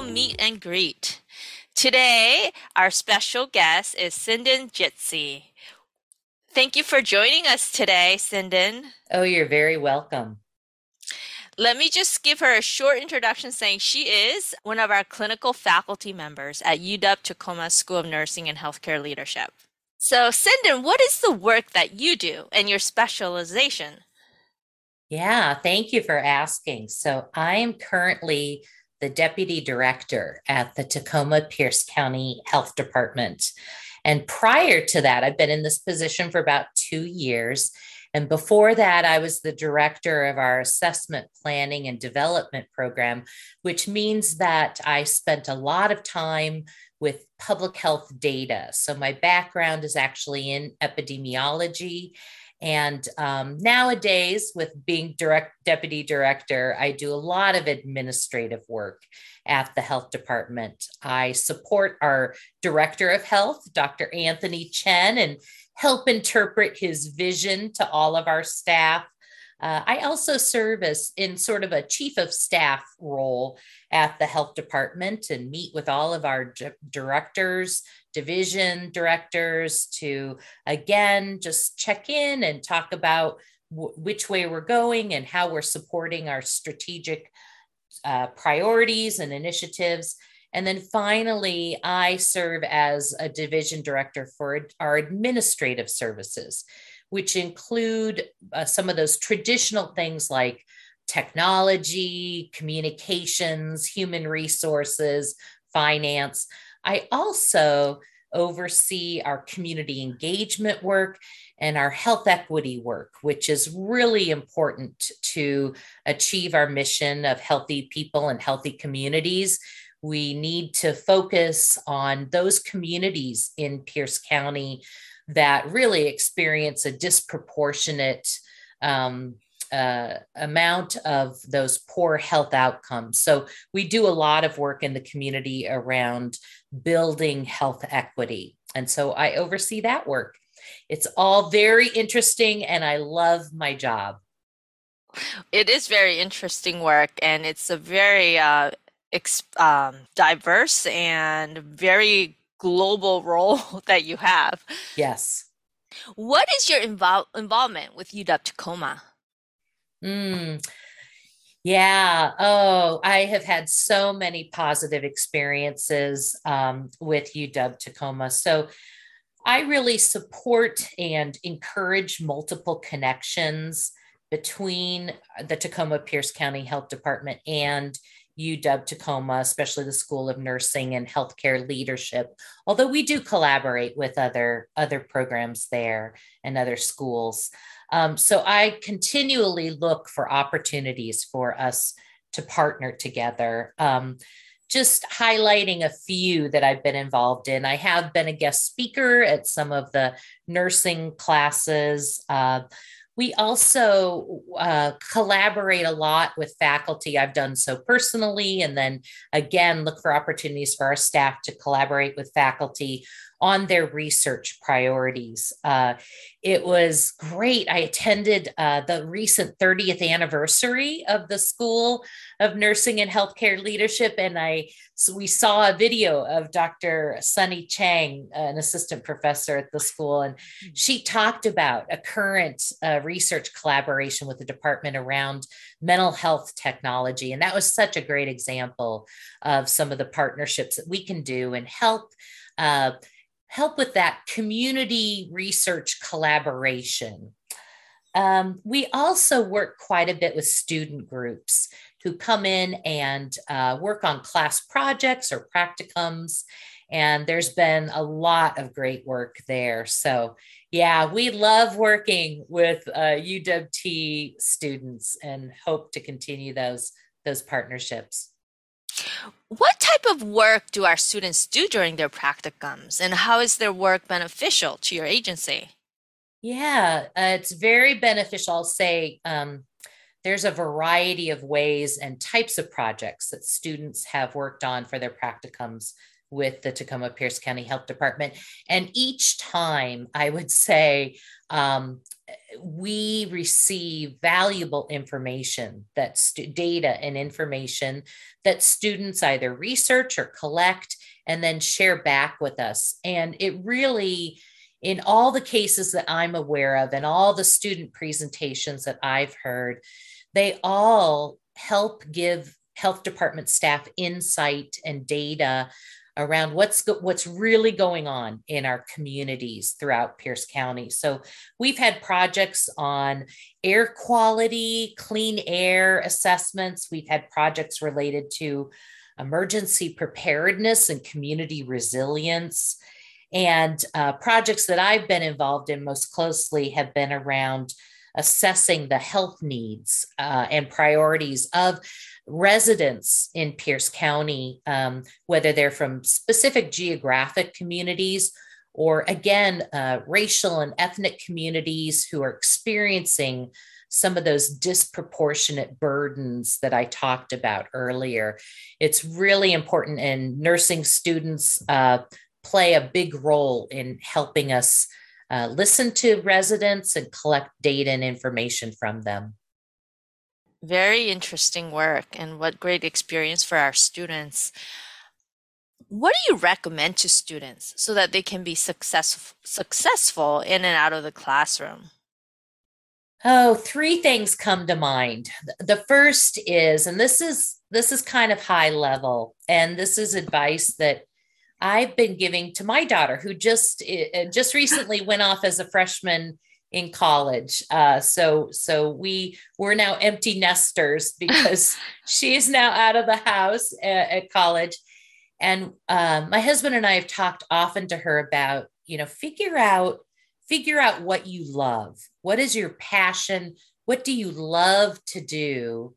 meet and greet. Today, our special guest is Cindan Gizzi. Thank you for joining us today, Cindan. Oh, you're very welcome. Let me just give her a short introduction saying she is one of our clinical faculty members at UW Tacoma School of Nursing and Healthcare Leadership. So, Cindan, what is the work that you do and your specialization? Yeah, thank you for asking. So, I am currently the deputy director at the Tacoma Pierce County Health Department. And prior to that, I've been in this position for about two years. And before that, I was the director of our assessment planning and development program, which means that I spent a lot of time with public health data. So my background is actually in epidemiology. And um, nowadays, with being direct deputy director, I do a lot of administrative work at the health department. I support our director of health, Dr. Anthony Chen, and help interpret his vision to all of our staff. Uh, I also serve as in sort of a chief of staff role at the health department and meet with all of our d- directors, division directors to again just check in and talk about w- which way we're going and how we're supporting our strategic uh, priorities and initiatives. And then finally, I serve as a division director for our administrative services, which include uh, some of those traditional things like technology, communications, human resources, finance. I also oversee our community engagement work and our health equity work, which is really important to achieve our mission of healthy people and healthy communities. We need to focus on those communities in Pierce County that really experience a disproportionate um, uh, amount of those poor health outcomes. So, we do a lot of work in the community around building health equity. And so, I oversee that work. It's all very interesting, and I love my job. It is very interesting work, and it's a very uh, ex- um, diverse and very global role that you have. Yes. What is your involve- involvement with UW Tacoma? Mm. Yeah. Oh, I have had so many positive experiences um, with UW Tacoma. So I really support and encourage multiple connections between the Tacoma Pierce County Health Department and UW Tacoma, especially the School of Nursing and Healthcare Leadership. Although we do collaborate with other other programs there and other schools, um, so I continually look for opportunities for us to partner together. Um, just highlighting a few that I've been involved in. I have been a guest speaker at some of the nursing classes. Uh, we also uh, collaborate a lot with faculty. I've done so personally, and then again, look for opportunities for our staff to collaborate with faculty on their research priorities. Uh, it was great. I attended uh, the recent 30th anniversary of the School of Nursing and Healthcare Leadership, and I so we saw a video of Dr. Sunny Chang, an assistant professor at the school, and hmm. she talked about a current uh, research collaboration with the department around mental health technology, and that was such a great example of some of the partnerships that we can do and help uh, help with that community research collaboration. Um, we also work quite a bit with student groups who come in and uh, work on class projects or practicums. And there's been a lot of great work there. So, yeah, we love working with uh, UWT students and hope to continue those, those partnerships. What type of work do our students do during their practicums, and how is their work beneficial to your agency? Yeah, uh, it's very beneficial. I'll say um, there's a variety of ways and types of projects that students have worked on for their practicums with the Tacoma Pierce County Health Department. And each time, I would say, um, we receive valuable information that's data and information that students either research or collect and then share back with us. And it really in all the cases that i'm aware of and all the student presentations that i've heard they all help give health department staff insight and data around what's go- what's really going on in our communities throughout Pierce County. So we've had projects on air quality, clean air assessments. We've had projects related to emergency preparedness and community resilience. And uh, projects that I've been involved in most closely have been around assessing the health needs uh, and priorities of residents in Pierce County, um, whether they're from specific geographic communities or, again, uh, racial and ethnic communities who are experiencing some of those disproportionate burdens that I talked about earlier. It's really important, and nursing students uh, play a big role in helping us uh, listen to residents and collect data and information from them. Very interesting work and what great experience for our students. What do you recommend to students so that they can be success- successful in and out of the classroom? Oh, three things come to mind. The first is, and this is this is kind of high level, and this is advice that I've been giving to my daughter, who just eh, eh, just recently went off as a freshman in college. Uh, so so we we're now empty nesters because she is now out of the house at, at college. And uh, my husband and I have talked often to her about you know figure out figure out what you love. What is your passion? What do you love to do?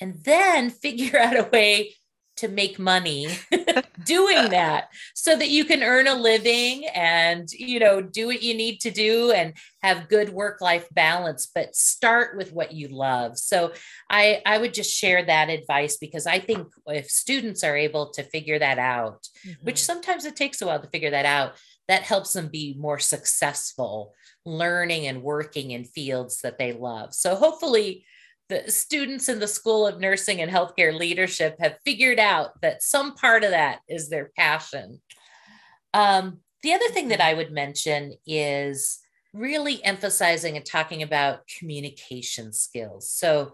And then figure out a way to make money doing that so that you can earn a living and you know do what you need to do and have good work life balance but start with what you love so i i would just share that advice because i think if students are able to figure that out mm-hmm. which sometimes it takes a while to figure that out that helps them be more successful learning and working in fields that they love so hopefully the students in the School of Nursing and Healthcare Leadership have figured out that some part of that is their passion. Um, the other thing that I would mention is really emphasizing and talking about communication skills. So,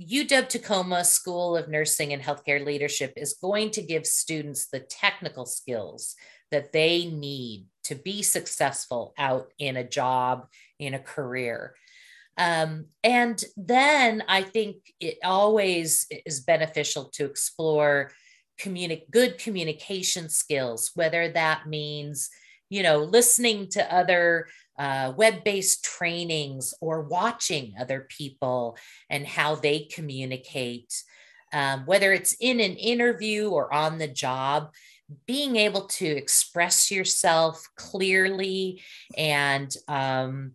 UW Tacoma School of Nursing and Healthcare Leadership is going to give students the technical skills that they need to be successful out in a job, in a career. Um, and then I think it always is beneficial to explore communi- good communication skills, whether that means, you know, listening to other uh, web based trainings or watching other people and how they communicate, um, whether it's in an interview or on the job. Being able to express yourself clearly and um,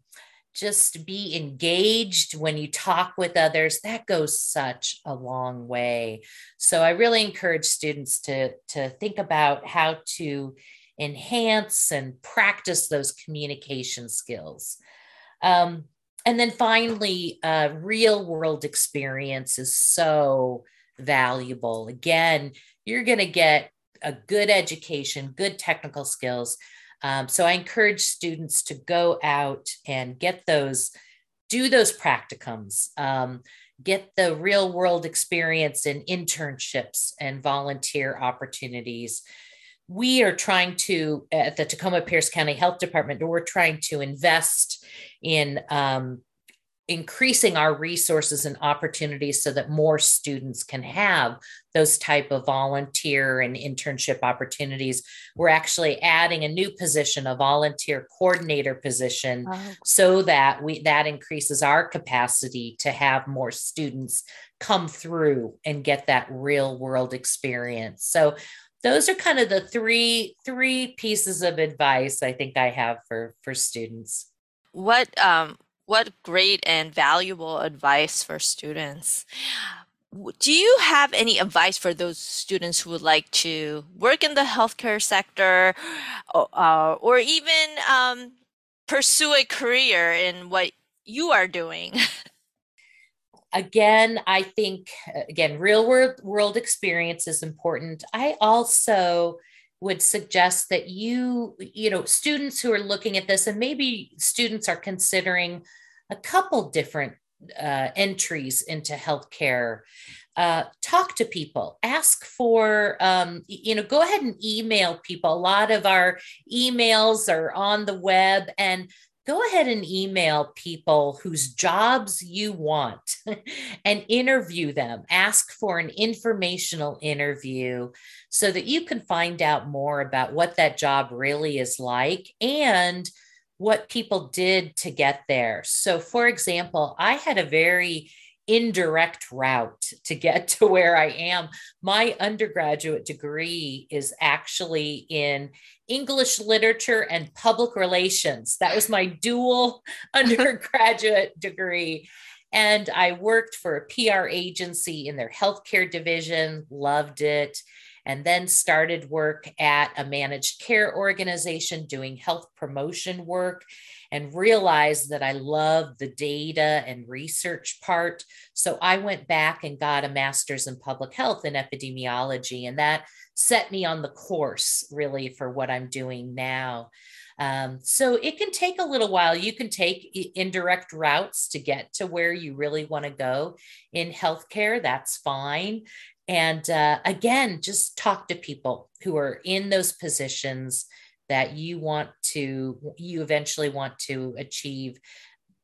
just be engaged when you talk with others that goes such a long way. So i really encourage students to to think about how to enhance and practice those communication skills. Um, and then finally uh, real world experience is so valuable. Again you're going to get a good education good technical skills um, so I encourage students to go out and get those, do those practicums, um, get the real world experience in internships and volunteer opportunities. We are trying to, at the Tacoma Pierce County Health Department, we're trying to invest in um, increasing our resources and opportunities so that more students can have those type of volunteer and internship opportunities. We're actually adding a new position a volunteer coordinator position oh. so that we that increases our capacity to have more students come through and get that real world experience. So those are kind of the three three pieces of advice i think i have for for students. What um what great and valuable advice for students. Do you have any advice for those students who would like to work in the healthcare sector or, uh, or even um, pursue a career in what you are doing? again, I think again, real world world experience is important. I also would suggest that you, you know, students who are looking at this, and maybe students are considering a couple different uh, entries into healthcare. Uh, talk to people, ask for, um, you know, go ahead and email people. A lot of our emails are on the web, and go ahead and email people whose jobs you want and interview them. Ask for an informational interview so that you can find out more about what that job really is like and what people did to get there. So, for example, I had a very indirect route to get to where I am. My undergraduate degree is actually in English literature and public relations. That was my dual undergraduate degree. And I worked for a PR agency in their healthcare division, loved it and then started work at a managed care organization doing health promotion work and realized that I loved the data and research part. So I went back and got a master's in public health and epidemiology, and that set me on the course really for what I'm doing now. Um, so it can take a little while. You can take indirect routes to get to where you really want to go in healthcare. That's fine. And uh, again, just talk to people who are in those positions that you want to, you eventually want to achieve.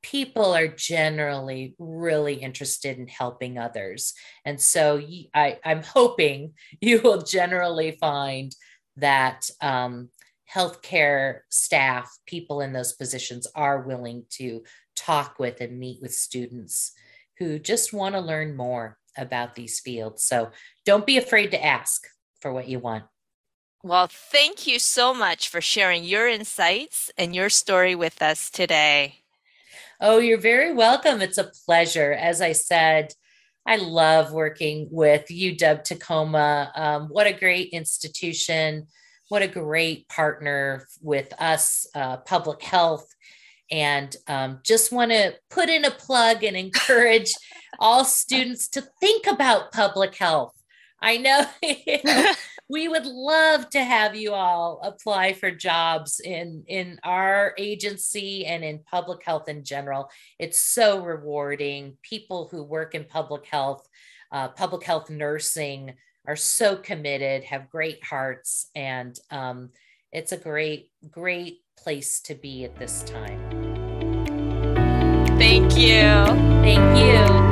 People are generally really interested in helping others. And so I, I'm hoping you will generally find that um, healthcare staff, people in those positions, are willing to talk with and meet with students who just want to learn more about these fields. So don't be afraid to ask for what you want. Well, thank you so much for sharing your insights and your story with us today. Oh, you're very welcome. It's a pleasure. As I said, I love working with UW Tacoma. Um, what a great institution. What a great partner with us, uh, public health. And um, just want to put in a plug and encourage all students to think about public health. I know we would love to have you all apply for jobs in in our agency and in public health in general. It's so rewarding. People who work in public health, uh, public health nursing, are so committed, have great hearts, and um, it's a great great place to be at this time. Thank you. Thank